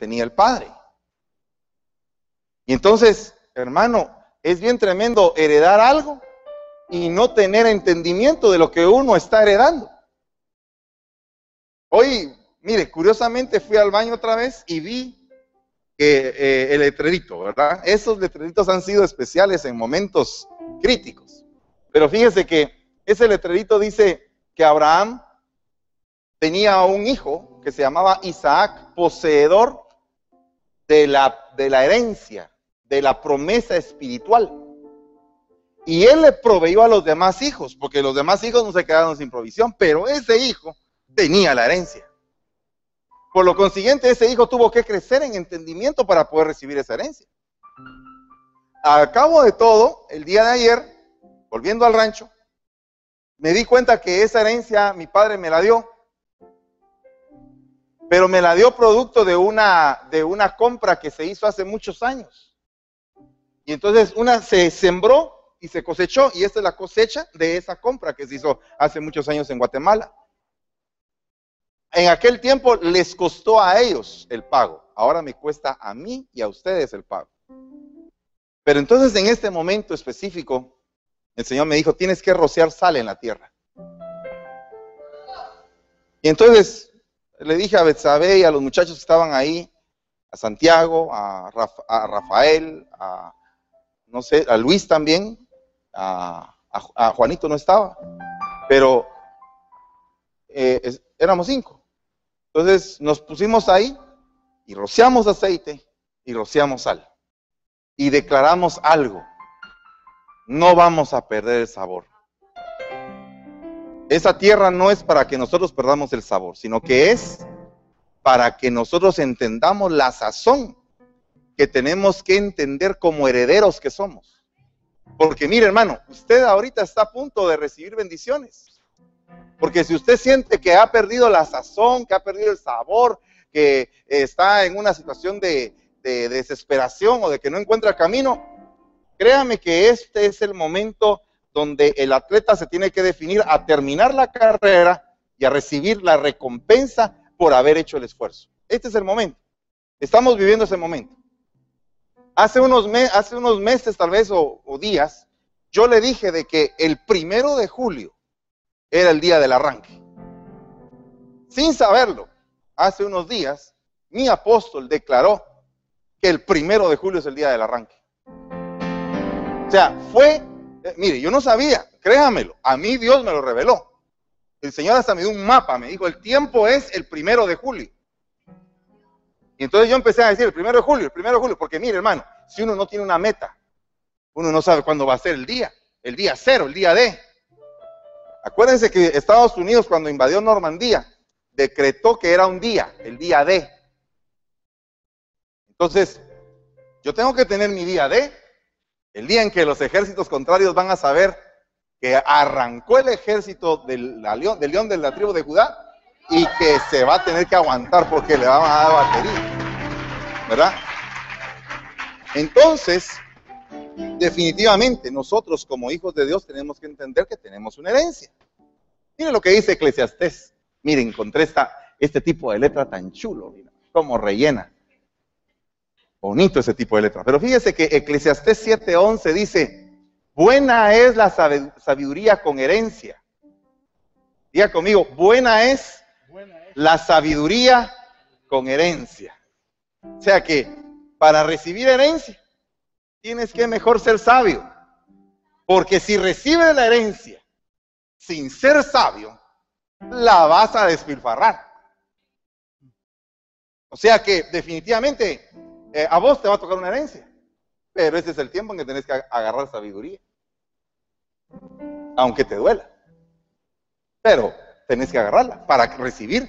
tenía el padre. Y entonces, hermano, es bien tremendo heredar algo y no tener entendimiento de lo que uno está heredando. Hoy, mire, curiosamente fui al baño otra vez y vi que eh, el letrerito, ¿verdad? Esos letreritos han sido especiales en momentos críticos. Pero fíjese que ese letrerito dice que Abraham tenía un hijo que se llamaba Isaac, poseedor de la, de la herencia, de la promesa espiritual. Y él le proveyó a los demás hijos, porque los demás hijos no se quedaron sin provisión, pero ese hijo tenía la herencia. Por lo consiguiente, ese hijo tuvo que crecer en entendimiento para poder recibir esa herencia. Al cabo de todo, el día de ayer, volviendo al rancho, me di cuenta que esa herencia mi padre me la dio, pero me la dio producto de una, de una compra que se hizo hace muchos años. Y entonces una se sembró y se cosechó, y esta es la cosecha de esa compra que se hizo hace muchos años en Guatemala. En aquel tiempo les costó a ellos el pago, ahora me cuesta a mí y a ustedes el pago. Pero entonces en este momento específico, el Señor me dijo, tienes que rociar sal en la tierra. Y entonces le dije a Betsabe y a los muchachos que estaban ahí, a Santiago, a, Rafael, a, no sé, a Luis también, a, Juanito no estaba, pero eh, éramos cinco. Entonces nos pusimos ahí y rociamos aceite y rociamos sal. Y declaramos algo. No vamos a perder el sabor. Esa tierra no es para que nosotros perdamos el sabor, sino que es para que nosotros entendamos la sazón que tenemos que entender como herederos que somos. Porque mire hermano, usted ahorita está a punto de recibir bendiciones. Porque si usted siente que ha perdido la sazón, que ha perdido el sabor, que está en una situación de, desesperación o de que no encuentra camino, créame que este es el momento donde el atleta se tiene que definir a terminar la carrera y a recibir la recompensa por haber hecho el esfuerzo. Este es el momento. Estamos viviendo ese momento. Hace unos, meses tal vez o días, yo le dije de que el primero de julio era el día del arranque. Sin saberlo, hace unos días, mi apóstol declaró que el primero de julio es el día del arranque. O sea, fue, eh, mire, yo no sabía, créamelo, a mí Dios me lo reveló. El Señor hasta me dio un mapa, me dijo, el tiempo es el primero de julio. Y entonces yo empecé a decir, el primero de julio, el primero de julio, porque mire, hermano, si uno no tiene una meta, uno no sabe cuándo va a ser el día, el día cero, el día D. Acuérdense que Estados Unidos cuando invadió Normandía decretó que era un día, el día D. Entonces, yo tengo que tener mi día D, el día en que los ejércitos contrarios van a saber que arrancó el ejército del, león, de la tribu de Judá y que se va a tener que aguantar porque le van a dar batería. ¿Verdad? Entonces, definitivamente nosotros como hijos de Dios tenemos que entender que tenemos una herencia. Miren lo que dice Eclesiastés. Miren, encontré esta, este tipo de letra tan chulo, como rellena. Bonito ese tipo de letra. Pero fíjese que Eclesiastés 7:11 dice, buena es la sabiduría con herencia. Diga conmigo, buena es la sabiduría con herencia. O sea que para recibir herencia tienes que mejor ser sabio. Porque si recibes la herencia sin ser sabio, la vas a despilfarrar. O sea que definitivamente eh, a vos te va a tocar una herencia. Pero ese es el tiempo en que tenés que agarrar sabiduría. Aunque te duela. Pero tenés que agarrarla para recibir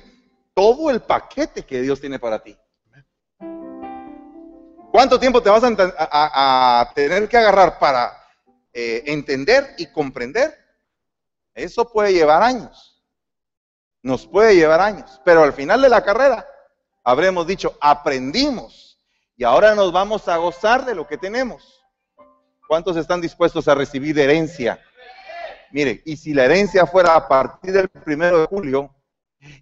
todo el paquete que Dios tiene para ti. ¿Cuánto tiempo te vas a, tener que agarrar para eh, entender y comprender? Eso puede llevar años. Nos puede llevar años. Pero al final de la carrera habremos dicho, aprendimos y ahora nos vamos a gozar de lo que tenemos. ¿Cuántos están dispuestos a recibir herencia? Mire, y si la herencia fuera a partir del primero de julio,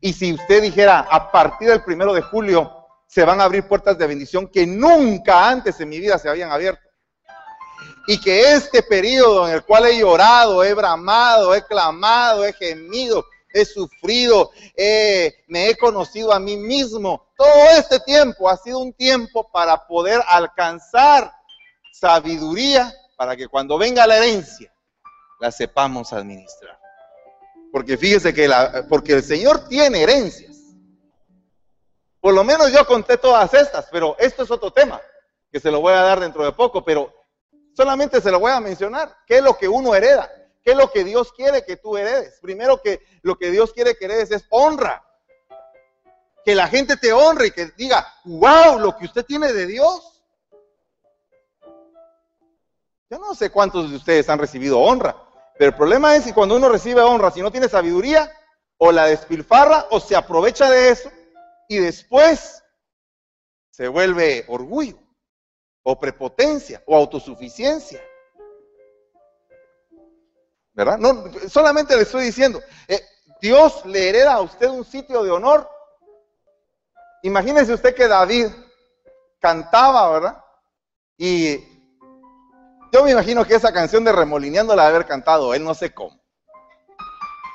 y si usted dijera a partir del primero de julio, se van a abrir puertas de bendición que nunca antes en mi vida se habían abierto. Y que este periodo en el cual he llorado, he bramado, he clamado, he gemido, he sufrido, me he conocido a mí mismo, todo este tiempo ha sido un tiempo para poder alcanzar sabiduría para que cuando venga la herencia la sepamos administrar. Porque fíjese que la, porque el Señor tiene herencias. Por lo menos yo conté todas estas, pero esto es otro tema que se lo voy a dar dentro de poco, pero solamente se lo voy a mencionar. ¿Qué es lo que uno hereda? ¿Qué es lo que Dios quiere que tú heredes? Primero que lo que Dios quiere que heredes es honra. Que la gente te honre y que diga, wow, lo que usted tiene de Dios. Yo no sé cuántos de ustedes han recibido honra, pero el problema es que cuando uno recibe honra, si no tiene sabiduría, o la despilfarra o se aprovecha de eso y después se vuelve orgullo o prepotencia o autosuficiencia. ¿Verdad? No, solamente le estoy diciendo, eh, Dios le hereda a usted un sitio de honor. Imagínese usted que David cantaba, ¿verdad? Y yo me imagino que esa canción de Remolineando la haber cantado, él no sé cómo.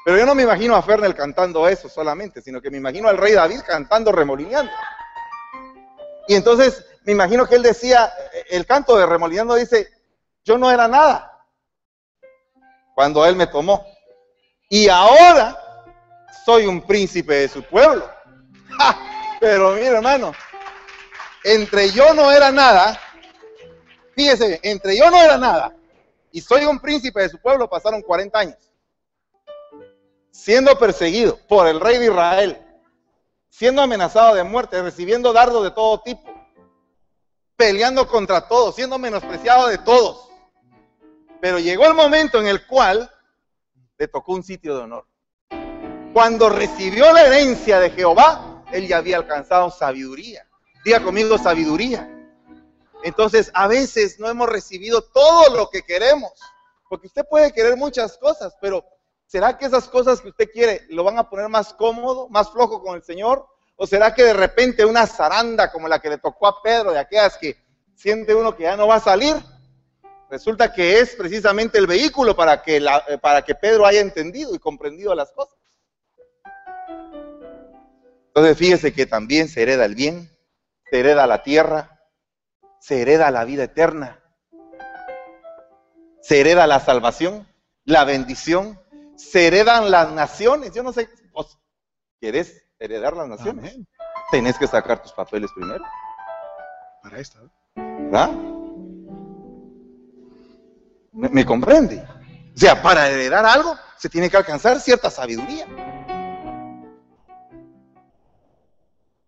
Pero yo no me imagino a Fernel cantando eso solamente, sino que me imagino al rey David cantando remolineando. Y entonces me imagino que él decía, el canto de remolineando dice, yo no era nada cuando él me tomó. Y ahora soy un príncipe de su pueblo. Pero mire hermano, entre yo no era nada, fíjese, entre yo no era nada y soy un príncipe de su pueblo pasaron 40 años siendo perseguido por el rey de Israel, siendo amenazado de muerte, recibiendo dardos de todo tipo, peleando contra todos, siendo menospreciado de todos. Pero llegó el momento en el cual le tocó un sitio de honor. Cuando recibió la herencia de Jehová, él ya había alcanzado sabiduría. Diga conmigo sabiduría. Entonces, a veces no hemos recibido todo lo que queremos, porque usted puede querer muchas cosas, pero ¿Será que esas cosas que usted quiere lo van a poner más cómodo, más flojo con el Señor? ¿O será que de repente una zaranda como la que le tocó a Pedro, de aquellas que siente uno que ya no va a salir, resulta que es precisamente el vehículo para que, eh, para que Pedro haya entendido y comprendido las cosas? Entonces fíjese que también se hereda el bien, se hereda la tierra, se hereda la vida eterna, se hereda la salvación, la bendición, se heredan las naciones. Yo no sé, ¿quieres heredar las naciones? Tenés que sacar tus papeles primero. Para esta. ¿Verdad? ¿Me, ¿Me, comprende? O sea, para heredar algo se tiene que alcanzar cierta sabiduría.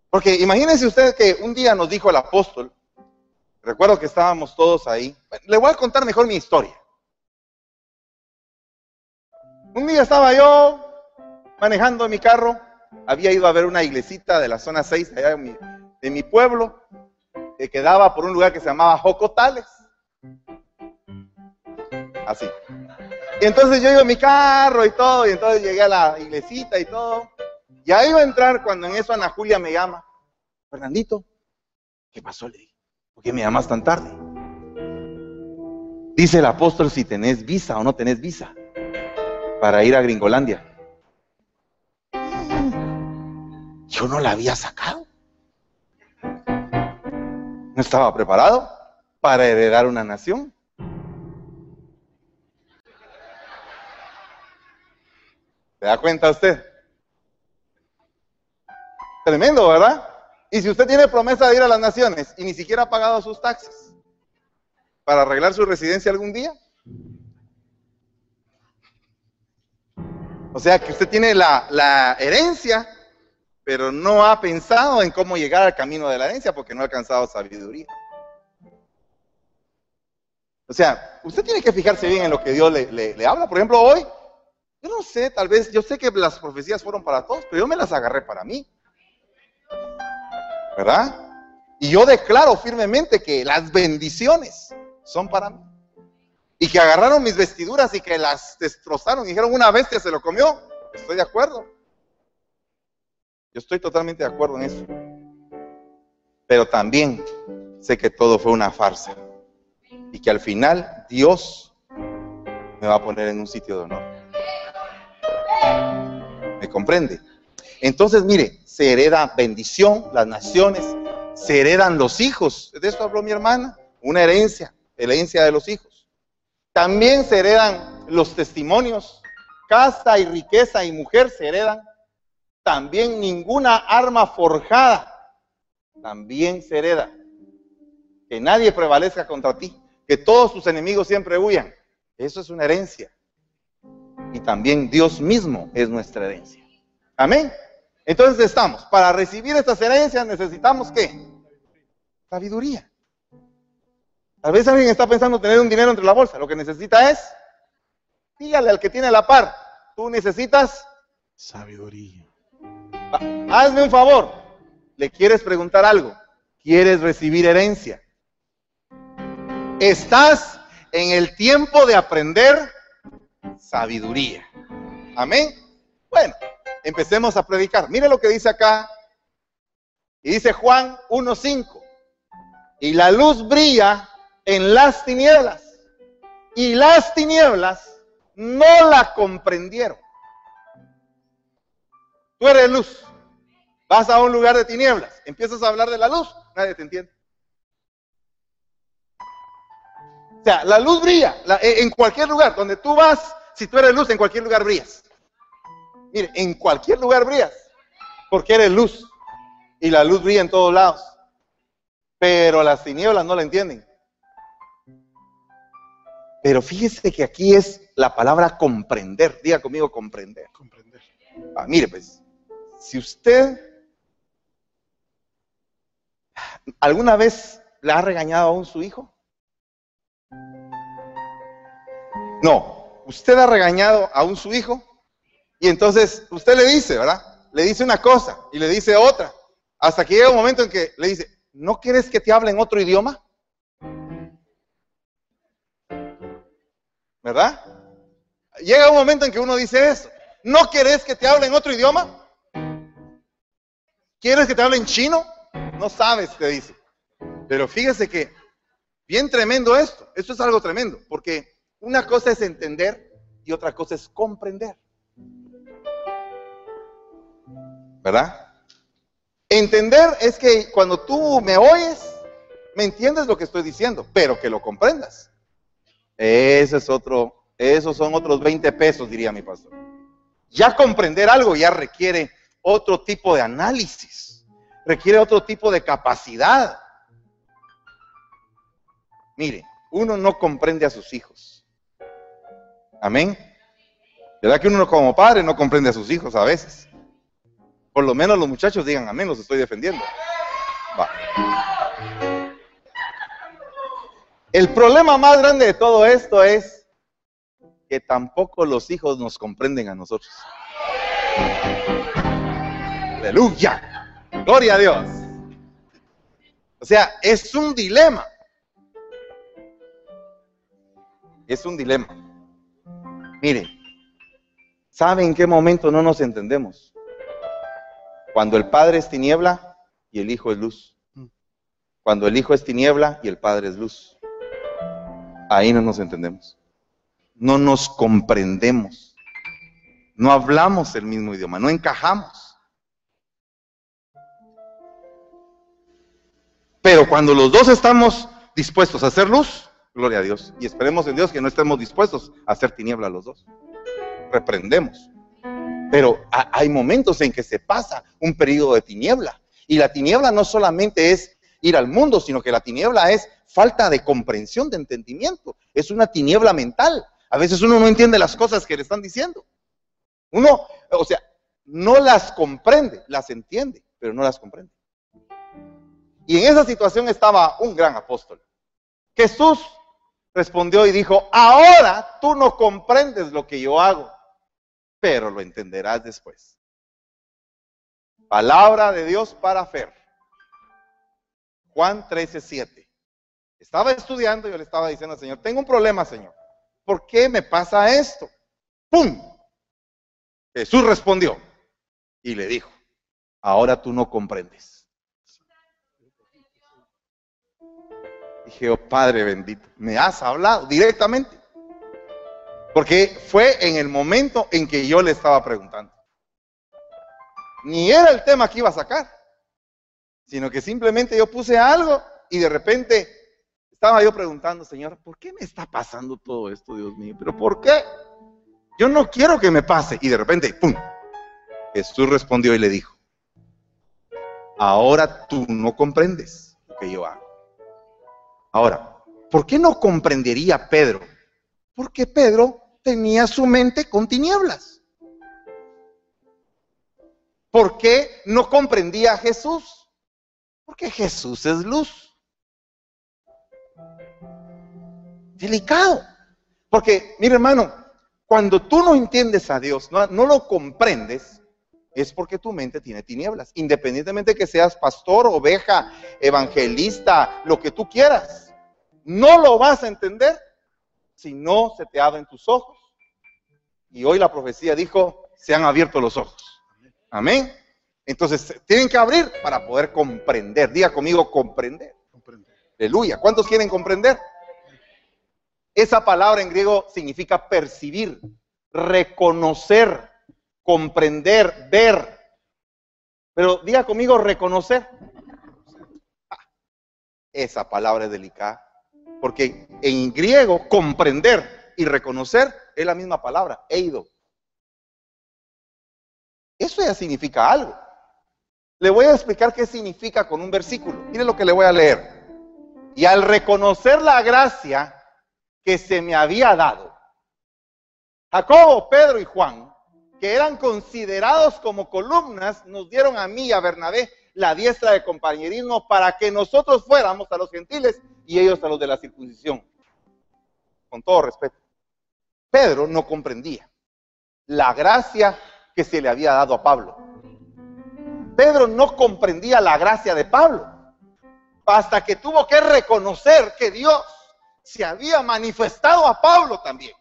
Porque imagínense usted que un día nos dijo el apóstol, recuerdo que estábamos todos ahí, le voy a contar mejor mi historia. Un día estaba yo manejando mi carro, había ido a ver una iglesita de la zona 6 allá de mi, pueblo, que quedaba por un lugar que se llamaba Jocotales. Así. Y entonces yo iba en mi carro y todo, y entonces llegué a la iglesita y todo. Y ahí iba a entrar cuando en eso Ana Julia me llama. Fernandito, ¿qué pasó? Le dije, ¿por qué me llamas tan tarde? Dice el apóstol si tenés visa o no tenés visa para ir a Gringolandia. Yo no la había sacado. No estaba preparado para heredar una nación. ¿Se da cuenta usted? Tremendo, ¿verdad? Y si usted tiene promesa de ir a las naciones y ni siquiera ha pagado sus taxes para arreglar su residencia algún día, O sea que usted tiene la, herencia, pero no ha pensado en cómo llegar al camino de la herencia porque no ha alcanzado sabiduría. O sea, usted tiene que fijarse bien en lo que Dios le, habla. Por ejemplo, hoy, yo no sé, tal vez, yo sé que las profecías fueron para todos, pero yo me las agarré para mí. ¿Verdad? Y yo declaro firmemente que las bendiciones son para mí y que agarraron mis vestiduras y que las destrozaron y dijeron una bestia se lo comió. Estoy de acuerdo. Yo estoy totalmente de acuerdo en eso. Pero también sé que todo fue una farsa y que al final Dios me va a poner en un sitio de honor. ¿Me comprende? Entonces, mire, se hereda bendición, las naciones, se heredan los hijos. De esto habló mi hermana, una herencia, herencia de los hijos. También se heredan los testimonios, casa y riqueza y mujer se heredan. También ninguna arma forjada también se hereda. Que nadie prevalezca contra ti, que todos tus enemigos siempre huyan. Eso es una herencia. Y también Dios mismo es nuestra herencia. Amén. Entonces estamos, para recibir estas herencias necesitamos qué? Sabiduría. Tal vez alguien está pensando tener un dinero entre la bolsa. Lo que necesita es, dígale al que tiene la par, tú necesitas Sabiduría. Hazme un favor. Le quieres preguntar algo. Quieres recibir herencia. Estás en el tiempo de aprender sabiduría. Amén. Bueno, empecemos a predicar. Mire lo que dice acá. Y dice Juan 1.5. Y la luz brilla en las tinieblas. Y las tinieblas no la comprendieron. Tú eres luz. Vas a un lugar de tinieblas. Empiezas a hablar de la luz. Nadie te entiende. O sea, la luz brilla la- en cualquier lugar. Donde tú vas, si tú eres luz, en cualquier lugar brillas. Mire, en cualquier lugar brillas. Porque eres luz. Y la luz brilla en todos lados. Pero las tinieblas no la entienden. Pero fíjese que aquí es la palabra comprender. Diga conmigo comprender. Comprender. Ah, mire, pues, si usted alguna vez le ha regañado aún su hijo, no, usted ha regañado aún su hijo y entonces usted le dice, ¿verdad? Le dice una cosa y le dice otra, hasta que llega un momento en que le dice, ¿no quieres que te hable en otro idioma? ¿Verdad? Llega un momento en que uno dice eso. ¿No querés que te hable en otro idioma? ¿Quieres que te hable en chino? No sabes, te dice. Pero fíjese que bien tremendo esto. Esto es algo tremendo, porque una cosa es entender y otra cosa es comprender. ¿Verdad? Entender es que cuando tú me oyes, me entiendes lo que estoy diciendo, pero que lo comprendas. Ese es otro, esos son otros 20 pesos, diría mi pastor. Ya comprender algo ya requiere otro tipo de análisis, requiere otro tipo de capacidad. Mire, uno no comprende a sus hijos. Amén. ¿Verdad que uno como padre no comprende a sus hijos a veces? Por lo menos los muchachos digan amén, los estoy defendiendo. El problema más grande de todo esto es que tampoco los hijos nos comprenden a nosotros. Aleluya. Gloria a Dios. O sea, es un dilema. Es un dilema. Mire, ¿sabe en qué momento no nos entendemos? Cuando el Padre es tiniebla y el Hijo es luz. Cuando el Hijo es tiniebla y el Padre es luz. Ahí no nos entendemos. No nos comprendemos. No hablamos el mismo idioma, no encajamos. Pero cuando los dos estamos dispuestos a hacer luz, gloria a Dios. Y esperemos en Dios que no estemos dispuestos a hacer tiniebla los dos. Reprendemos. Pero ha- hay momentos en que se pasa un periodo de tiniebla. Y la tiniebla no solamente es ir al mundo, sino que la tiniebla es falta de comprensión, de entendimiento. Es una tiniebla mental. A veces uno no entiende las cosas que le están diciendo. Uno, o sea, no las comprende, las entiende, pero no las comprende. Y en esa situación estaba un gran apóstol. Jesús respondió y dijo, ahora tú no comprendes lo que yo hago, pero lo entenderás después. Palabra de Dios para Fer. Juan 13, 7. Estaba estudiando yo le estaba diciendo al Señor, tengo un problema, Señor. ¿Por qué me pasa esto? ¡Pum! Jesús respondió y le dijo, ahora tú no comprendes. Dije, oh Padre bendito, me has hablado directamente. Porque fue en el momento en que yo le estaba preguntando. Ni era el tema que iba a sacar, sino que simplemente yo puse algo y de repente estaba yo preguntando, Señor, ¿por qué me está pasando todo esto, Dios mío? ¿Pero por qué? Yo no quiero que me pase. Y de repente, ¡pum! Jesús respondió y le dijo, ahora tú no comprendes lo que yo hago. Ahora, ¿por qué no comprendería Pedro? Porque Pedro tenía su mente con tinieblas. ¿Por qué no comprendía a Jesús? Porque Jesús es luz. Delicado. Porque, mire hermano, cuando tú no entiendes a Dios, no, no lo comprendes, es porque tu mente tiene tinieblas. Independientemente que seas pastor, oveja, evangelista, lo que tú quieras. No lo vas a entender si no se te abren tus ojos. Y hoy la profecía dijo, se han abierto los ojos. Amén. Entonces, tienen que abrir para poder comprender. Diga conmigo, comprender. comprender. Aleluya. ¿Cuántos quieren comprender? Esa palabra en griego significa percibir, reconocer, comprender, ver. Pero diga conmigo reconocer. Esa palabra es delicada. Porque en griego comprender y reconocer es la misma palabra, eido. Eso ya significa algo. Le voy a explicar qué significa con un versículo. Mire lo que le voy a leer. Y al reconocer la gracia que se me había dado, Jacobo, Pedro y Juan que eran considerados como columnas, nos dieron a mí y a Bernabé la diestra de compañerismo para que nosotros fuéramos a los gentiles y ellos a los de la circuncisión. Con todo respeto. Pedro no comprendía la gracia que se le había dado a Pablo. Pedro no comprendía la gracia de Pablo hasta que tuvo que reconocer que Dios se había manifestado a Pablo también.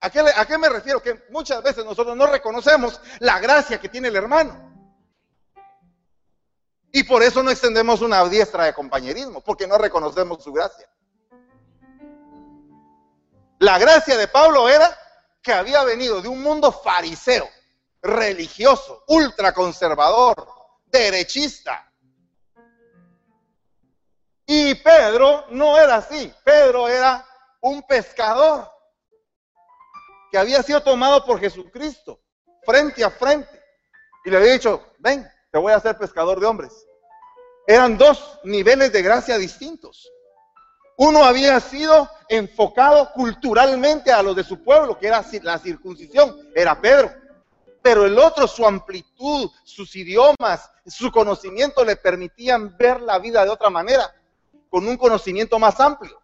¿A qué, me refiero? Que muchas veces nosotros no reconocemos la gracia que tiene el hermano. Y por eso no extendemos una diestra de compañerismo, porque no reconocemos su gracia. La gracia de Pablo era que había venido de un mundo fariseo, religioso, ultraconservador, derechista. Y Pedro no era así. Pedro era un pescador que había sido tomado por Jesucristo frente a frente. Y le había dicho, ven, te voy a hacer pescador de hombres. Eran dos niveles de gracia distintos. Uno había sido enfocado culturalmente a lo de su pueblo, que era la circuncisión, era Pedro. Pero el otro, su amplitud, sus idiomas, su conocimiento le permitían ver la vida de otra manera, con un conocimiento más amplio.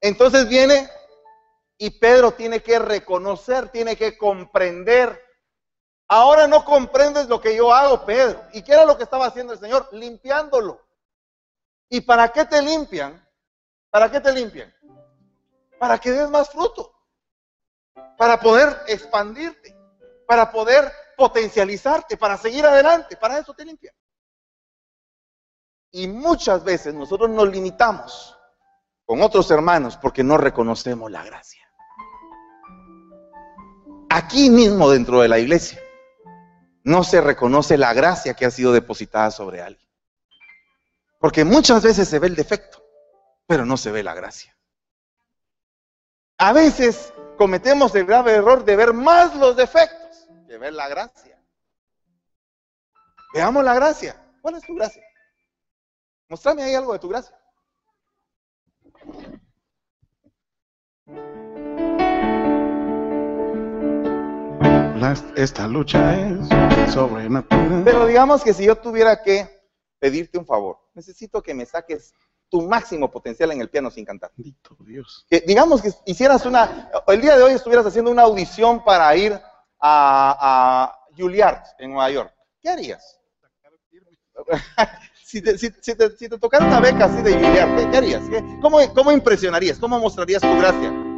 Entonces viene y Pedro tiene que reconocer, tiene que comprender. Ahora no comprendes lo que yo hago, Pedro. ¿Y qué era lo que estaba haciendo el Señor? Limpiándolo. ¿Y para qué te limpian? ¿Para qué te limpian? Para que des más fruto. Para poder expandirte. Para poder potencializarte. Para seguir adelante. Para eso te limpian. Y muchas veces nosotros nos limitamos con otros hermanos porque no reconocemos la gracia aquí mismo dentro de la iglesia, no se reconoce la gracia que ha sido depositada sobre alguien. Porque muchas veces se ve el defecto, pero no se ve la gracia. A veces cometemos el grave error de ver más los defectos que ver la gracia. Veamos la gracia. ¿Cuál es tu gracia? Mostrame ahí algo de tu gracia esta lucha es sobrenatural. Pero digamos que si yo tuviera que pedirte un favor, necesito que me saques tu máximo potencial en el piano sin cantar. Dios. Que, digamos que hicieras una, el día de hoy estuvieras haciendo una audición para ir a, a Juilliard en Nueva York. ¿Qué harías? si, te, si, te, tocara una beca así de Juilliard, ¿qué, harías? ¿Cómo, ¿Cómo impresionarías? ¿Cómo mostrarías tu gracia?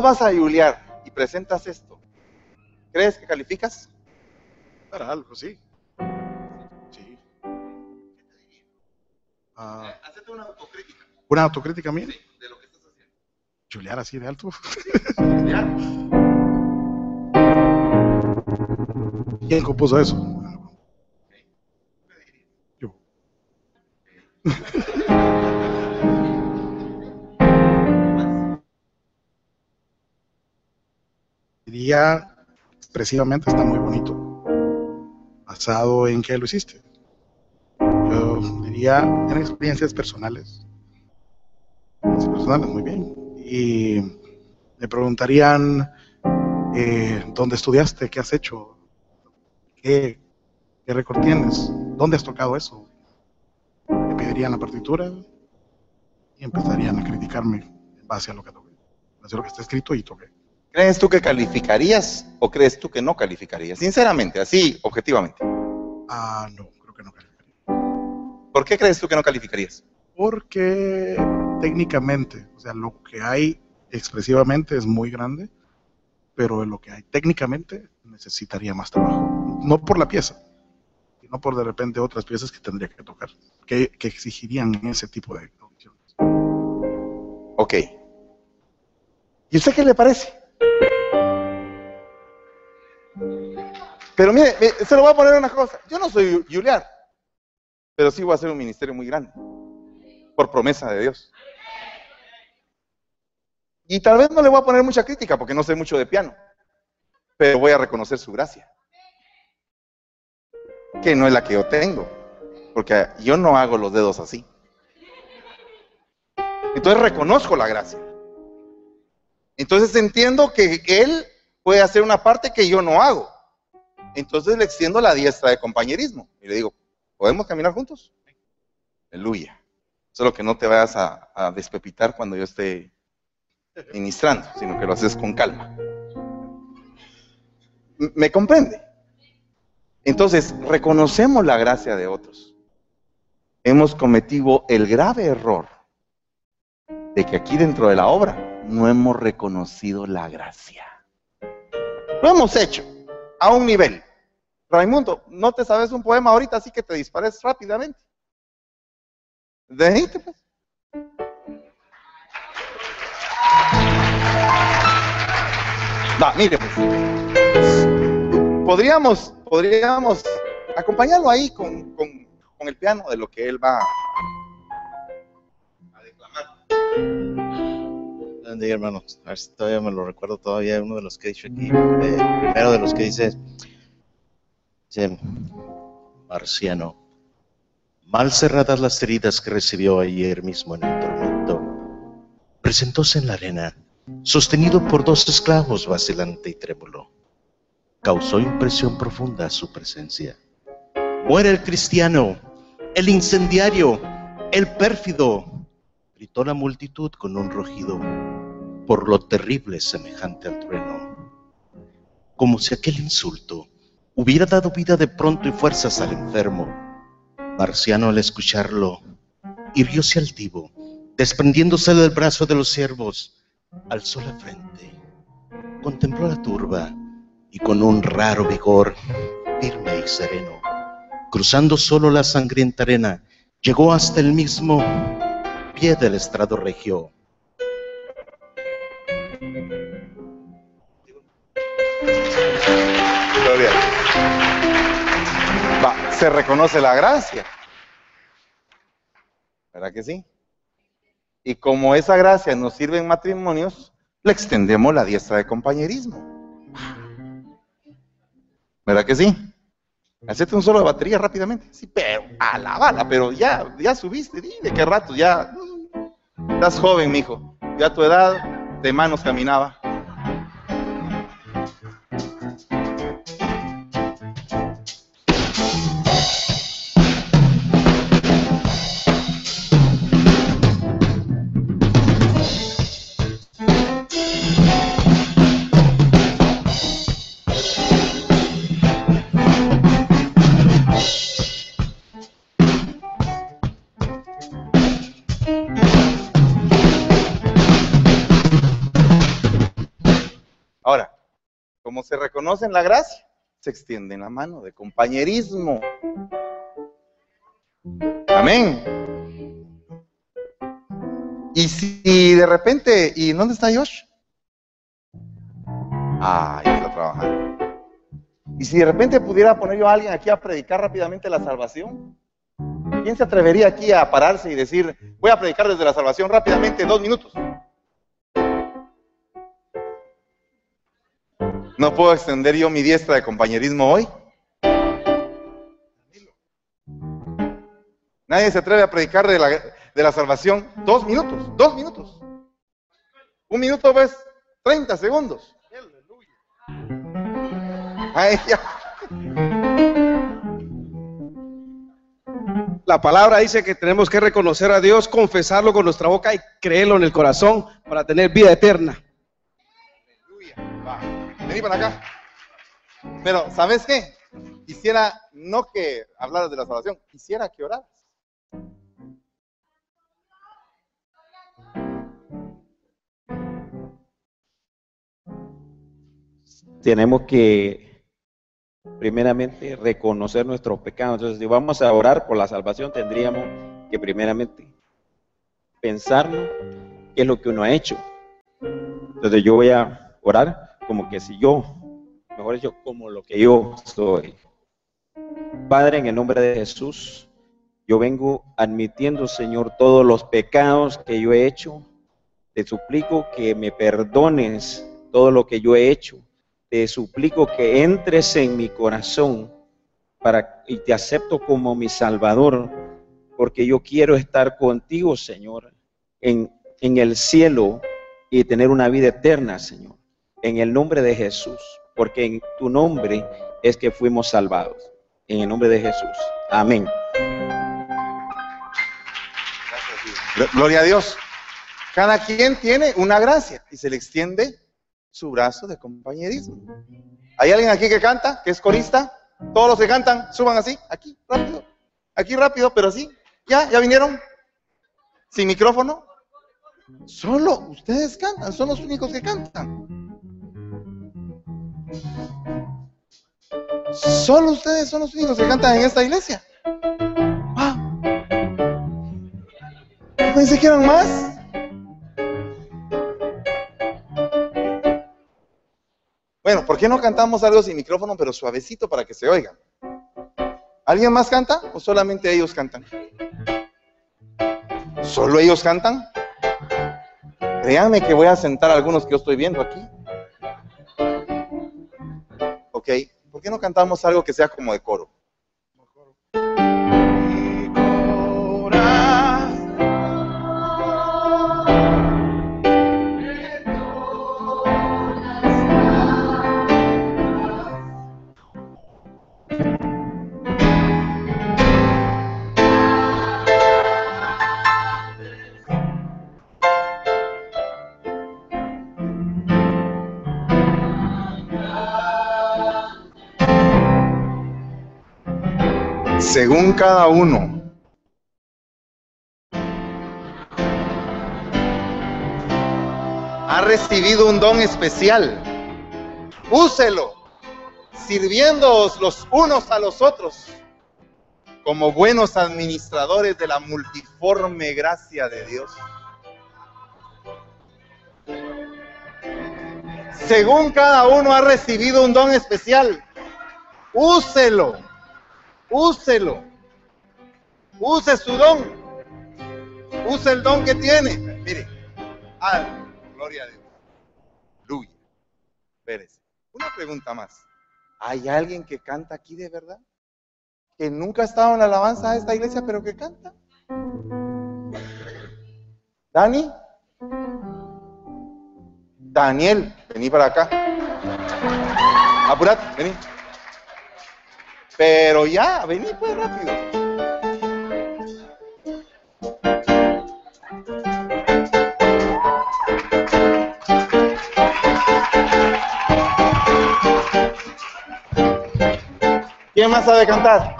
Vos vas a Juliar y presentas esto, ¿crees que calificas? Para algo, sí. Sí. Ah, Hacete una autocrítica una autocrítica mía. de lo que estás haciendo. Juliar así de alto. ¿Quién compuso eso? Yo. Diría expresivamente está muy bonito. ¿Basado en qué lo hiciste? Yo diría en experiencias personales. Experiencias personales, muy bien. Y me preguntarían eh, dónde estudiaste, qué has hecho, qué, qué récord tienes, dónde has tocado eso. Me pedirían la partitura y empezarían a criticarme en base a lo que en base a lo que está escrito y toqué. ¿Crees tú que calificarías o crees tú que no calificarías? Sinceramente, así, objetivamente. Ah, no, creo que no calificaría. ¿Por qué crees tú que no calificarías? Porque técnicamente, o sea, lo que hay expresivamente es muy grande, pero lo que hay técnicamente necesitaría más trabajo. No por la pieza, sino por de repente otras piezas que tendría que tocar, que, que exigirían ese tipo de audiciones. Ok. ¿Y usted qué le parece? Pero mire, se lo voy a poner una cosa. Yo no soy Julián, pero sí voy a hacer un ministerio muy grande, por promesa de Dios. Y tal vez no le voy a poner mucha crítica porque no sé mucho de piano, pero voy a reconocer su gracia, que no es la que yo tengo, porque yo no hago los dedos así. Entonces reconozco la gracia. Entonces entiendo que él puede hacer una parte que yo no hago. Entonces le extiendo la diestra de compañerismo y le digo, ¿podemos caminar juntos? Aleluya. Solo que no te vayas a, a despepitar cuando yo esté ministrando, sino que lo haces con calma. ¿Me comprende? Entonces, reconocemos la gracia de otros. Hemos cometido el grave error de que aquí dentro de la obra no hemos reconocido la gracia. Lo hemos hecho a un nivel. Raimundo, no te sabes un poema ahorita, así que te dispares rápidamente. Venite, pues. Mire, pues. Podríamos, podríamos acompañarlo ahí con, con- con el piano de lo que él va a declamar. Hermanos. A ver si todavía me lo recuerdo todavía, uno de los que he aquí. eh, primero de los que dice, dice, Marciano, mal cerradas las heridas que recibió ayer mismo en el tormento, presentóse en la arena, sostenido por dos esclavos vacilante y trémulo. Causó impresión profunda su presencia. Muere el cristiano, el incendiario, el pérfido, gritó la multitud con un rugido por lo terrible semejante al trueno, como si aquel insulto hubiera dado vida de pronto y fuerzas al enfermo. Marciano al escucharlo, hirióse altivo, desprendiéndose del brazo de los siervos, alzó la frente, contempló la turba y con un raro vigor, firme y sereno, cruzando solo la sangrienta arena, llegó hasta el mismo pie del estrado regio. Gloria. Se reconoce la gracia. ¿Verdad que sí? Y como esa gracia nos sirve en matrimonios, le extendemos la diestra de compañerismo. ¿Verdad que sí? Hacete un solo de batería rápidamente. Sí, pero a la bala, pero ya, ya subiste, di, de qué rato, ya. Estás joven, mijo. Ya a tu edad de manos caminaba. Como se reconoce en la gracia, se extiende la mano de compañerismo. Amén. Y si de repente, ¿y dónde está Josh? Ah, ya está trabajando. Y si de repente pudiera poner yo a alguien aquí a predicar rápidamente la salvación, ¿quién se atrevería aquí a pararse y decir, voy a predicar desde la salvación rápidamente, dos minutos? ¿No puedo extender yo mi diestra de compañerismo hoy? Nadie se atreve a predicar de la, de la salvación dos minutos, dos minutos. Un minuto ves 30 segundos. La palabra dice que tenemos que reconocer a Dios, confesarlo con nuestra boca y creerlo en el corazón para tener vida eterna. Vení para acá. Pero, ¿sabes qué? Quisiera, no que hablaras de la salvación, quisiera que oraras. tenemos que primeramente reconocer nuestros pecados. Entonces, si vamos a orar por la salvación, tendríamos que primeramente pensarnos qué es lo que uno ha hecho. Entonces, yo voy a orar como que si yo, mejor dicho, como lo que yo soy. Padre, en el nombre de Jesús, yo vengo admitiendo, Señor, todos los pecados que yo he hecho. Te suplico que me perdones todo lo que yo he hecho te suplico que entres en mi corazón para, y te acepto como mi Salvador, porque yo quiero estar contigo, Señor, en, en el cielo y tener una vida eterna, Señor, en el nombre de Jesús, porque en tu nombre es que fuimos salvados. En el nombre de Jesús. Amén. Gloria a Dios. Cada quien tiene una gracia y se le extiende su brazo de compañerismo. ¿Hay alguien aquí que canta, que es corista? Todos los que cantan, suban así, aquí, rápido. Aquí rápido, pero así. ¿Ya? ¿Ya vinieron? ¿Sin micrófono? Solo ustedes cantan, son los únicos que cantan. Solo ustedes son los únicos que cantan en esta iglesia. Ah. Pensé que eran más. Bueno, ¿por qué no cantamos algo sin micrófono, pero suavecito para que se oiga? ¿Alguien más canta o solamente ellos cantan? ¿Solo ellos cantan? Créanme que voy a sentar a algunos que yo estoy viendo aquí. Ok, ¿por qué no cantamos algo que sea como de coro? Según cada uno. Ha recibido un don especial. Úselo, sirviéndoos los unos a los otros como buenos administradores de la multiforme gracia de Dios. Según cada uno ha recibido un don especial, úselo úselo. Use su don. Use el don que tiene. Mire, al, gloria a Dios. Aleluya. Pérez. Una pregunta más. ¿Hay alguien que canta aquí de verdad? Que nunca ha estado en la alabanza de esta iglesia, pero que canta. Dani. Daniel, vení para acá. Apurate, vení. Pero ya, vení pues rápido. ¿Quién más sabe cantar?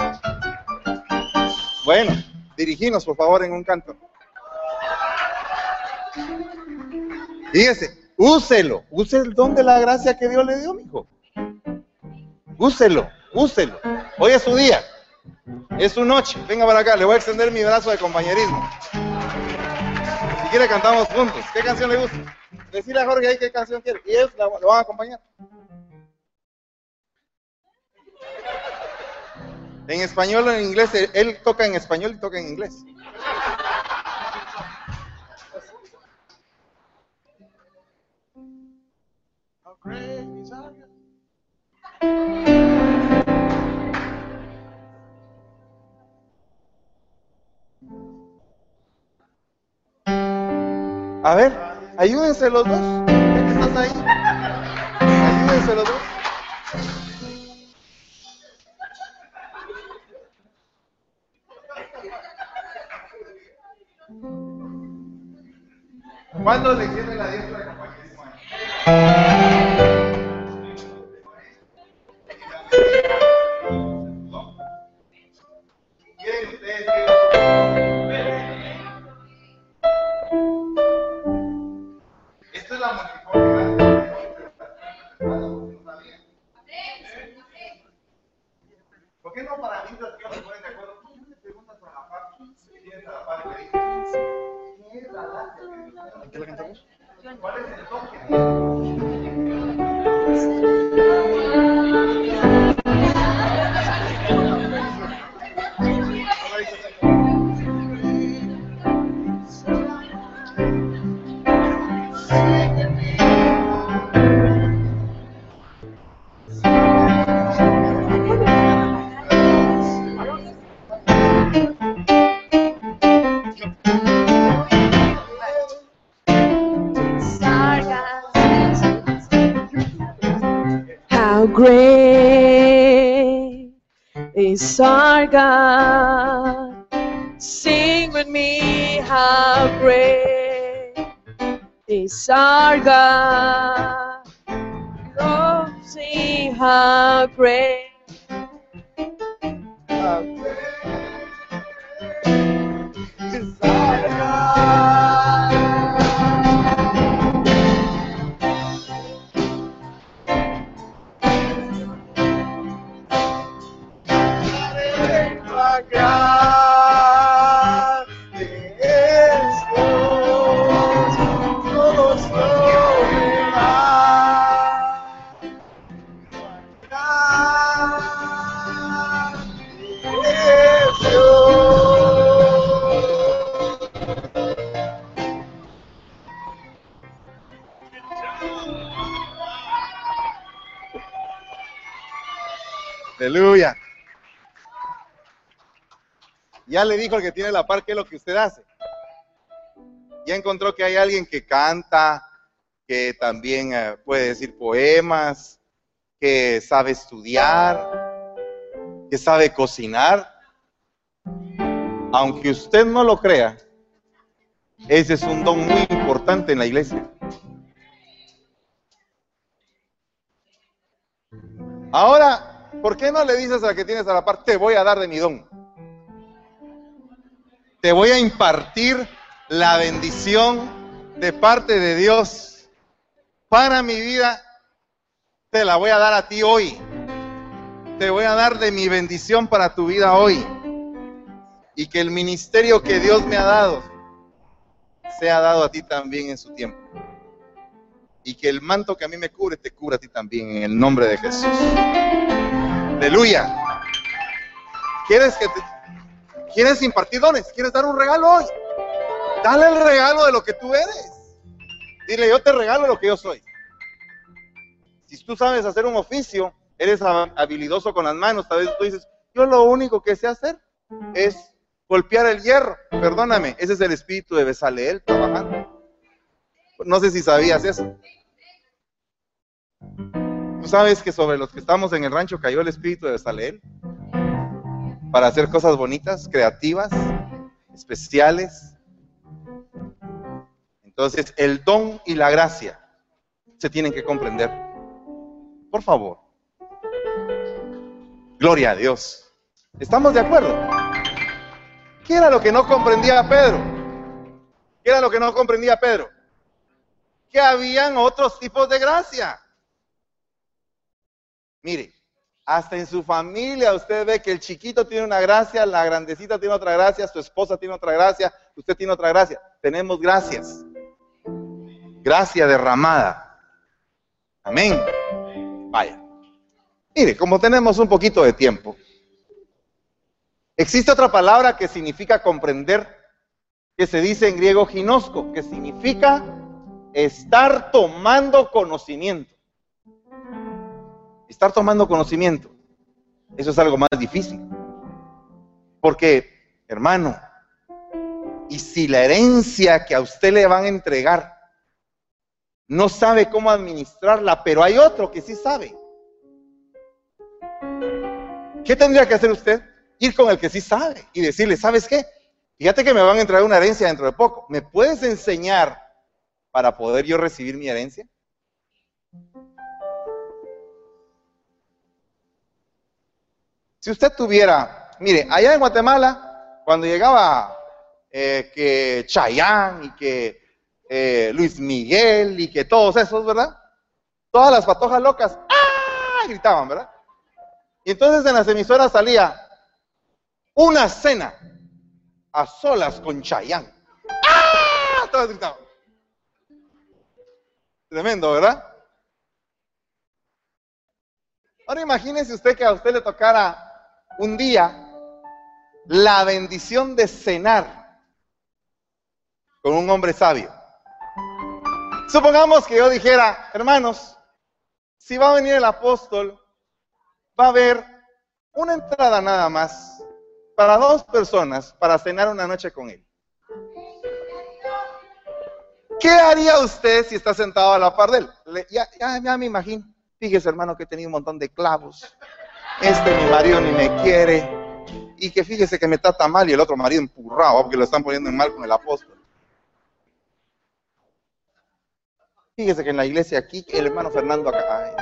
Bueno, dirigimos por favor en un canto. Fíjese, úselo, use el don de la gracia que Dios le dio, mijo. Úselo, úselo. Hoy es su día. Es su noche. Venga para acá, le voy a extender mi brazo de compañerismo. Si quiere cantamos juntos. ¿Qué canción le gusta? Decirle a Jorge ahí qué canción quiere. Y ellos lo van a acompañar. En español o en inglés, él- toca en español y toca en inglés. A ver, ayúdense los dos. ¿Ya que estás ahí? Ayúdense los dos. ¿Cuántos le quieren la diestra de compañerismo? Is our God. Sing with me, how great is our God. Oh, sing how great. Aleluya. Ya le dijo el que tiene la par qué es lo que usted hace. Ya encontró que hay alguien que canta, que también eh, puede decir poemas, que sabe estudiar, que sabe cocinar. Aunque usted no lo crea, ese es un don muy importante en la iglesia. Ahora, ¿por qué no le dices a que tienes a la par, te voy a dar de mi don? Te voy a impartir la bendición de parte de Dios para mi vida. Te la voy a dar a ti hoy. Te voy a dar de mi bendición para tu vida hoy. Y que el ministerio que Dios me ha dado sea dado a ti también en su tiempo. Y que el manto que a mí me cubre te cubra a ti también en el nombre de Jesús. Aleluya. ¿Quieres que te, ¿Quieres impartir dones? ¿Quieres dar un regalo hoy? Dale el regalo de lo que tú eres. Dile, yo te regalo lo que yo soy. Si tú sabes hacer un oficio, eres hab- habilidoso con las manos, tal vez tú dices, yo lo único que sé hacer es golpear el hierro. Perdóname, ese es el espíritu de Besaleel trabajando. No sé si sabías eso. Sabes que sobre los que estamos en el rancho cayó el espíritu de Besaleel para hacer cosas bonitas, creativas, especiales. Entonces, el don y la gracia se tienen que comprender. Por favor. Gloria a Dios. ¿Estamos de acuerdo? ¿Qué era lo que no comprendía Pedro? ¿Qué era lo que no comprendía Pedro? Que habían otros tipos de gracia. Mire, Hasta en su familia usted ve que el chiquito tiene una gracia, la grandecita tiene otra gracia, su esposa tiene otra gracia, usted tiene otra gracia. Tenemos gracias. Gracia derramada. Amén. Vaya. Mire, como tenemos un poquito de tiempo, existe otra palabra que significa comprender, que se dice en griego ginosco, que significa estar tomando conocimiento. Estar tomando conocimiento. Eso es algo más difícil. Porque, hermano, y si la herencia que a usted le van a entregar no sabe cómo administrarla, pero hay otro que sí sabe. ¿Qué tendría que hacer usted? Ir con el que sí sabe y decirle, ¿sabes qué? Fíjate que me van a entregar una herencia dentro de poco. ¿Me puedes enseñar para poder yo recibir mi herencia? Si usted tuviera, mire, allá en Guatemala, cuando llegaba eh, que Chayán y que eh, Luis Miguel y que todos esos, ¿verdad? Todas las patojas locas, ¡ah! gritaban, ¿verdad? Y entonces en las emisoras salía una cena a solas con Chayán. ¡Ah! Todos gritaban. Tremendo, ¿verdad? Ahora imagínese usted que a usted le tocara un día la bendición de cenar con un hombre sabio. Supongamos que yo dijera, hermanos, si va a venir el apóstol, va a haber una entrada nada más para dos personas para cenar una noche con él. ¿Qué haría usted si está sentado a la par de él? ya, ya me imagino. Fíjese, hermano, que tenido un montón de clavos este mi marido ni me quiere, y que fíjese que me trata mal y el otro marido empurrado, porque lo están poniendo en mal con el apóstol. Fíjese que en la iglesia aquí, el hermano Fernando acá.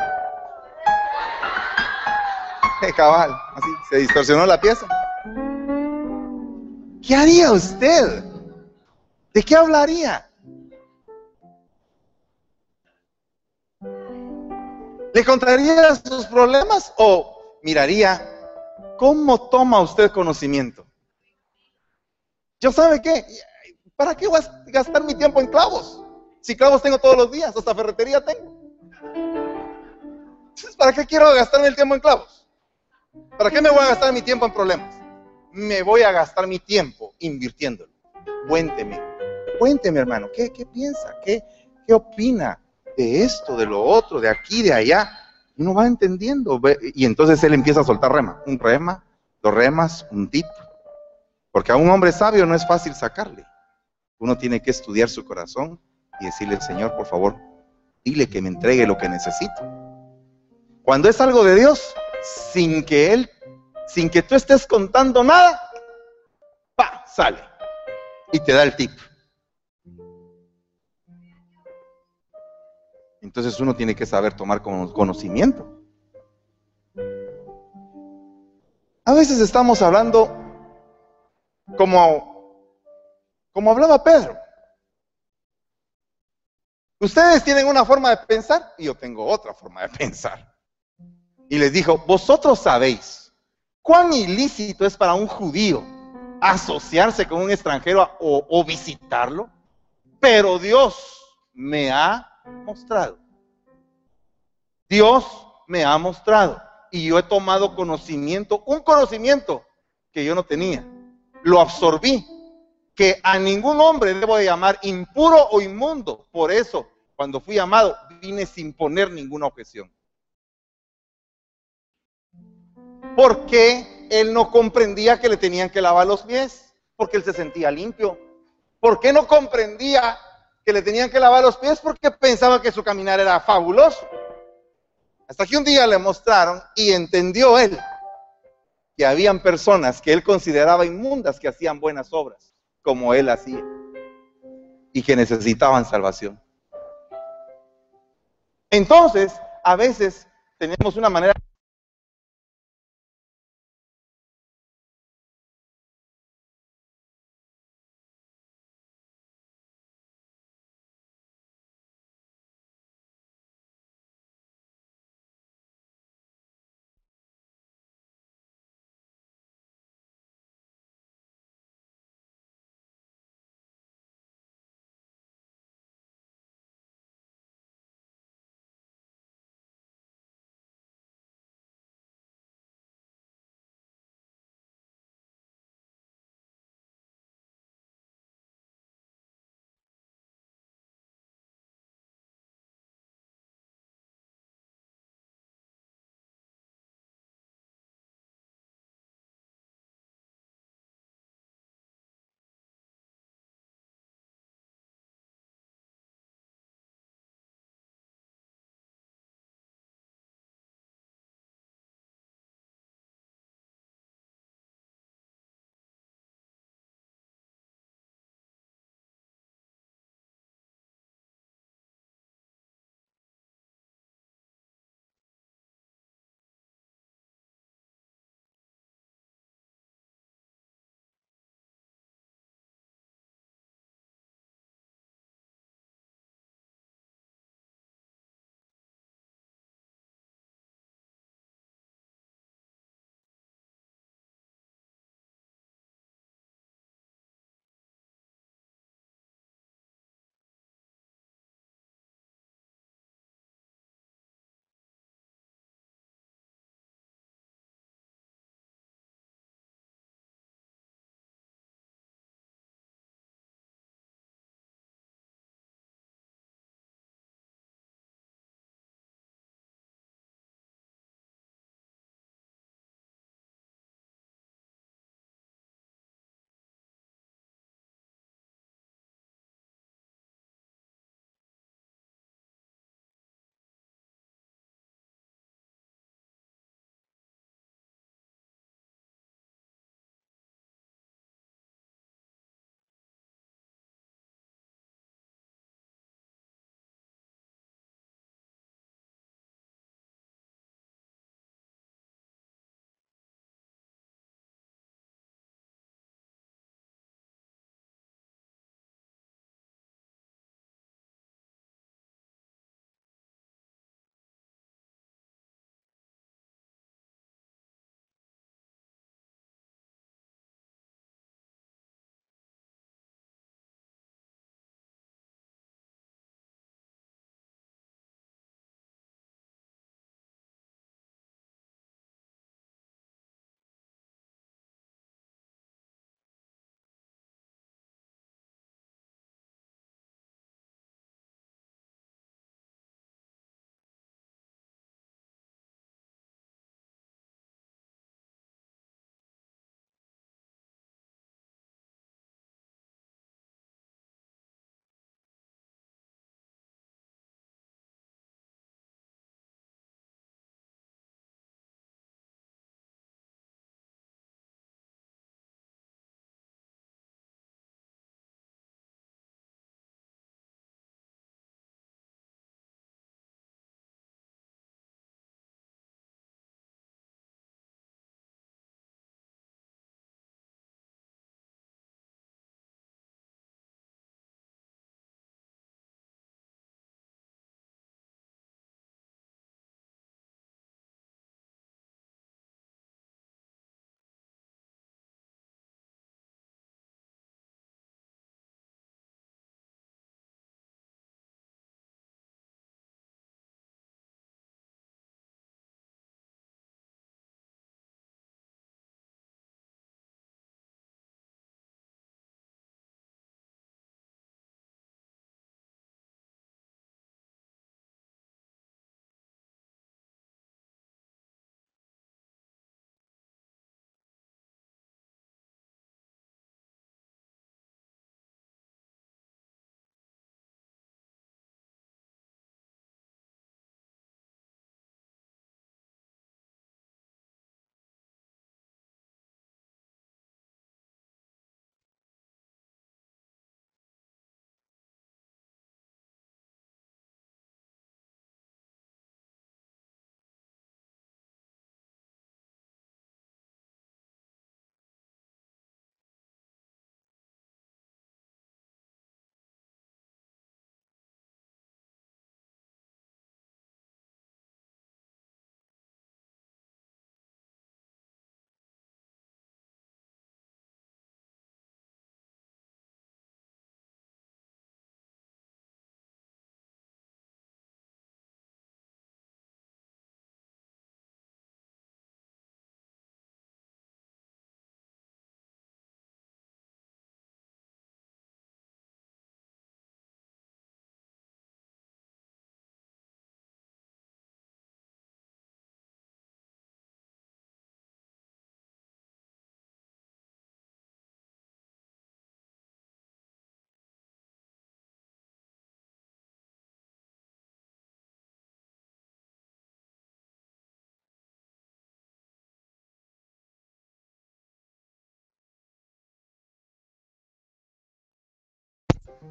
Ay, cabal, así, se distorsionó la pieza. ¿Qué haría usted? ¿De qué hablaría? ¿Le contaría sus problemas o miraría, ¿cómo toma usted conocimiento? ¿Yo sabe qué? ¿Para qué voy a gastar mi tiempo en clavos? Si clavos tengo todos los días, hasta ferretería tengo. ¿Para qué quiero gastarme el tiempo en clavos? ¿Para qué me voy a gastar mi tiempo en problemas? Me voy a gastar mi tiempo invirtiéndolo. Cuénteme, cuénteme hermano, ¿qué, qué piensa? ¿Qué, ¿Qué opina de esto, de lo otro, de aquí, de allá? Uno va entendiendo. Y entonces él empieza a soltar rema. Un rema, dos remas, un tip. Porque a un hombre sabio no es fácil sacarle. Uno tiene que estudiar su corazón y decirle, Señor, por favor, dile que me entregue lo que necesito. Cuando es algo de Dios, sin que Él, sin que tú estés contando nada, pa, sale y te da el tip. Entonces uno tiene que saber tomar conocimiento. A veces estamos hablando como, como hablaba Pedro. Ustedes tienen una forma de pensar y yo tengo otra forma de pensar. Y les dijo, vosotros sabéis cuán ilícito es para un judío asociarse con un extranjero o, o visitarlo, pero Dios me ha mostrado. Dios me ha mostrado y yo he tomado conocimiento, un conocimiento que yo no tenía. Lo absorbí, que a ningún hombre debo de llamar impuro o inmundo. Por eso, cuando fui llamado, vine sin poner ninguna objeción. Porque él no comprendía que le tenían que lavar los pies, porque él se sentía limpio. ¿Por qué no comprendía que le tenían que lavar los pies porque pensaba que su caminar era fabuloso. Hasta que un día le mostraron y entendió él que habían personas que él consideraba inmundas que hacían buenas obras, como él hacía, y que necesitaban salvación. Entonces, a veces tenemos una manera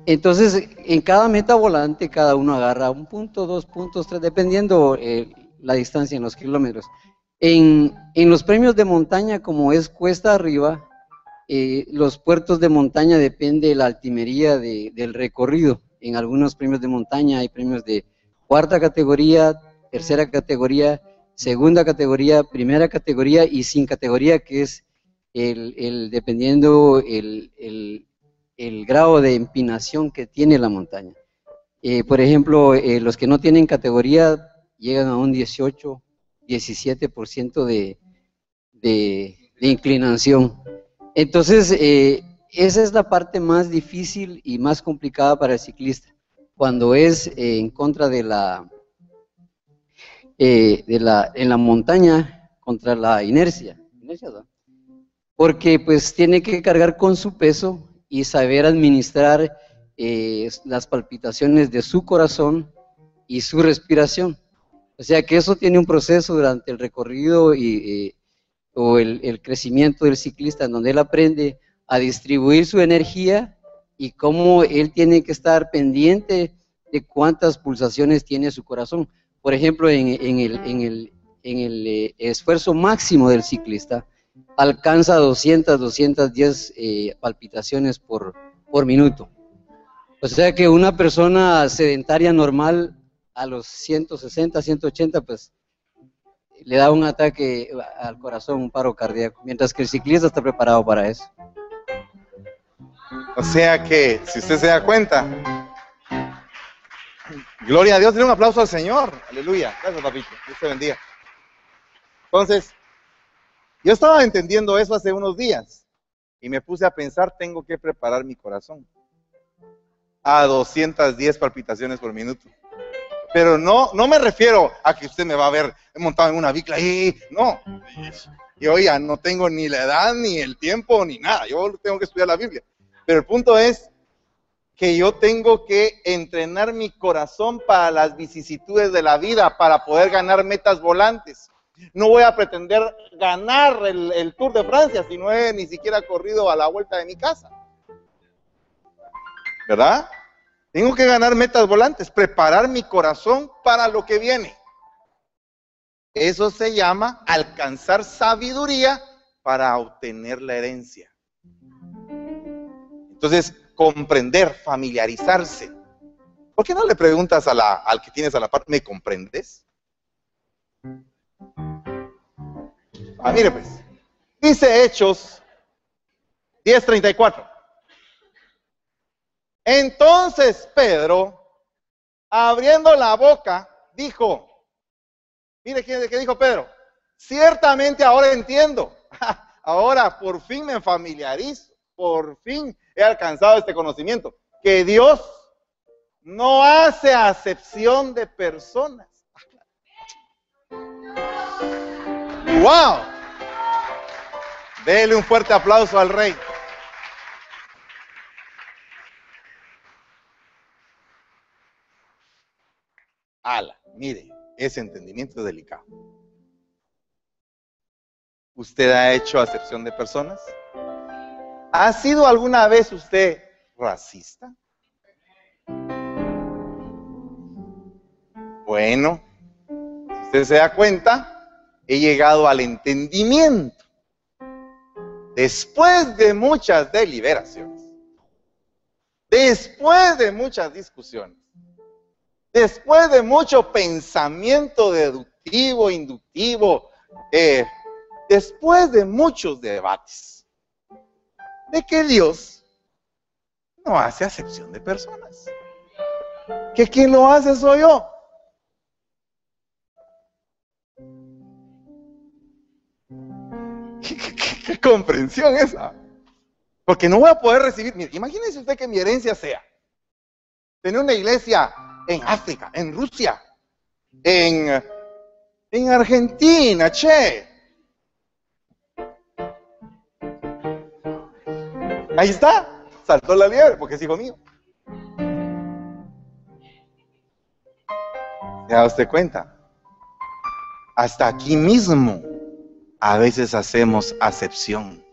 Entonces, en cada meta volante, cada uno agarra un punto, dos puntos, tres, dependiendo eh, la distancia en los kilómetros. En, en los premios de montaña, como es cuesta arriba, eh, los puertos de montaña depende de la altimería de- del recorrido. En algunos premios de montaña hay premios de cuarta categoría, tercera categoría, segunda categoría, primera categoría y sin categoría, que es el, dependiendo el- el grado de empinación que tiene la montaña. Eh, por ejemplo, eh, los que no tienen categoría llegan a un 18, 17% de, de, inclinación. Entonces, eh, esa es la parte más difícil y más complicada para el ciclista, cuando es en contra de la, de la, en la montaña, contra la inercia. Inercia. Porque pues tiene que cargar con su peso y saber administrar eh, las palpitaciones de su corazón y su respiración. O sea que eso tiene un proceso durante el recorrido y, eh, o el, crecimiento del ciclista, donde él aprende a distribuir su energía y cómo él tiene que estar pendiente de cuántas pulsaciones tiene su corazón. Por ejemplo, en, en el, en el- en el, eh, esfuerzo máximo del ciclista, alcanza 200, 210 eh, palpitaciones por, por minuto. O sea que una persona sedentaria normal a los 160, 180, pues le da un ataque al corazón, un paro cardíaco, mientras que el ciclista está preparado para eso. O sea que, si usted se da cuenta, gloria a Dios, denle un aplauso al Señor. Aleluya. Gracias, papito. Dios te bendiga. Entonces, yo estaba entendiendo eso hace unos días y me puse a pensar, tengo que preparar mi corazón a 210 palpitaciones por minuto. Pero no, no me refiero a que usted me va a ver montado en una bicla no. Yo ya no tengo ni la edad, ni el tiempo, ni nada. Yo tengo que estudiar la Biblia. Pero el punto es que yo tengo que entrenar mi corazón para las vicisitudes de la vida, para poder ganar metas volantes. No voy a pretender ganar el, Tour de Francia si no he ni siquiera corrido a la vuelta de mi casa. ¿Verdad? Tengo que ganar metas volantes, preparar mi corazón para lo que viene. Eso se llama alcanzar sabiduría para obtener la herencia. Entonces, comprender, familiarizarse. ¿Por qué no le preguntas a la- al que tienes a la par, ¿me comprendes? Ah, mire pues, dice Hechos 10:34. Entonces Pedro, abriendo la boca, dijo, mire qué, dijo Pedro, ciertamente ahora entiendo, ahora por fin me familiarizo, por fin he alcanzado este conocimiento, que Dios no hace acepción de personas. ¡Wow! Dele un fuerte aplauso al rey. Ala, mire, ese entendimiento es delicado. ¿Usted ha hecho acepción de personas? ¿Ha sido alguna vez usted racista? Bueno, si usted se da cuenta, he llegado al entendimiento. Después de muchas deliberaciones, después de muchas discusiones, después de mucho pensamiento deductivo, inductivo, eh, después de muchos debates, de que Dios no hace acepción de personas. Que quien lo hace soy yo. ¿Qué, comprensión esa? Porque no voy a poder recibir. mire, imagínense usted que mi herencia sea tener una iglesia en África, en Rusia, en, en Argentina, che. Ahí está, saltó la liebre porque es hijo mío. ¿Se usted cuenta? Hasta aquí mismo a veces hacemos acepción.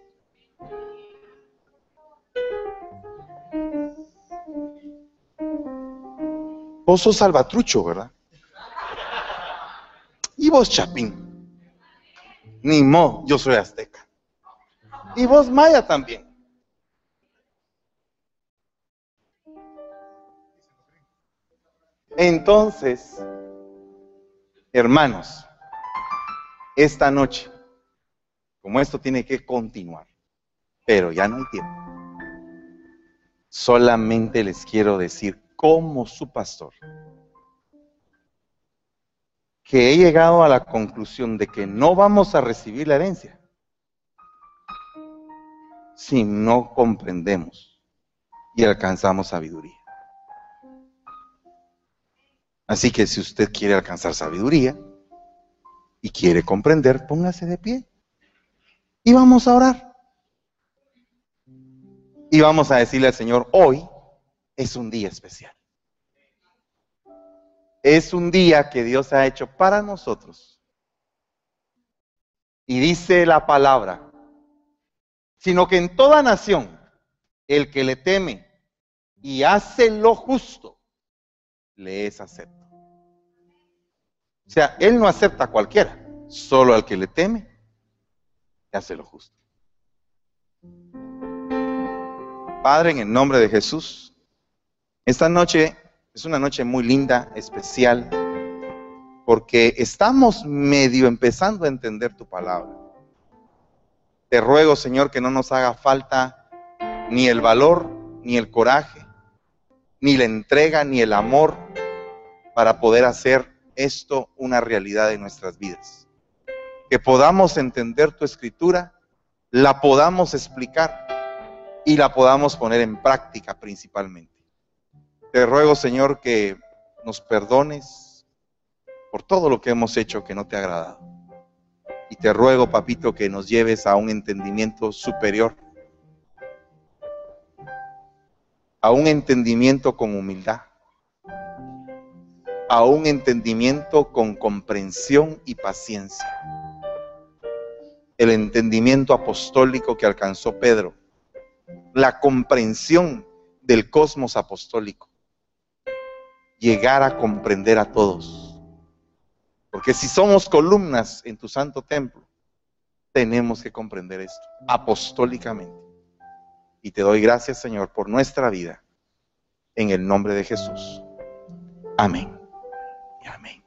Vos sos salvatrucho, ¿verdad? Y vos, Chapín. Ni mo, yo soy azteca. Y vos, Maya, también. Entonces, hermanos, esta noche, como esto tiene que continuar, pero ya no hay tiempo, solamente les quiero decir como su pastor que he llegado a la conclusión de que no vamos a recibir la herencia si no comprendemos y alcanzamos sabiduría. Así que si usted quiere alcanzar sabiduría y quiere comprender, póngase de pie. Y vamos a orar. Y vamos a decirle al Señor, hoy es un día especial. Es un día que Dios ha hecho para nosotros. Y dice la palabra, sino que en toda nación, el que le teme y hace lo justo, le es acepto. O sea, Él no acepta a cualquiera, solo al que le teme y hace lo justo. Padre, en el nombre de Jesús, esta noche es una noche muy linda, especial, porque estamos medio empezando a entender tu palabra. Te ruego, Señor, que no nos haga falta ni el valor, ni el coraje, ni la entrega, ni el amor para poder hacer esto una realidad en nuestras vidas. Que podamos entender tu escritura, la podamos explicar y la podamos poner en práctica principalmente. Te ruego, Señor, que nos perdones por todo lo que hemos hecho que no te ha agradado. Y te ruego, papito, que nos lleves a un entendimiento superior, a un entendimiento con humildad a un entendimiento con comprensión y paciencia. El entendimiento apostólico que alcanzó Pedro, la comprensión del cosmos apostólico, llegar a comprender a todos. Porque si somos columnas en tu santo templo, tenemos que comprender esto apostólicamente. Y te doy gracias, Señor, por nuestra vida. En el nombre de Jesús. Amén. Amén.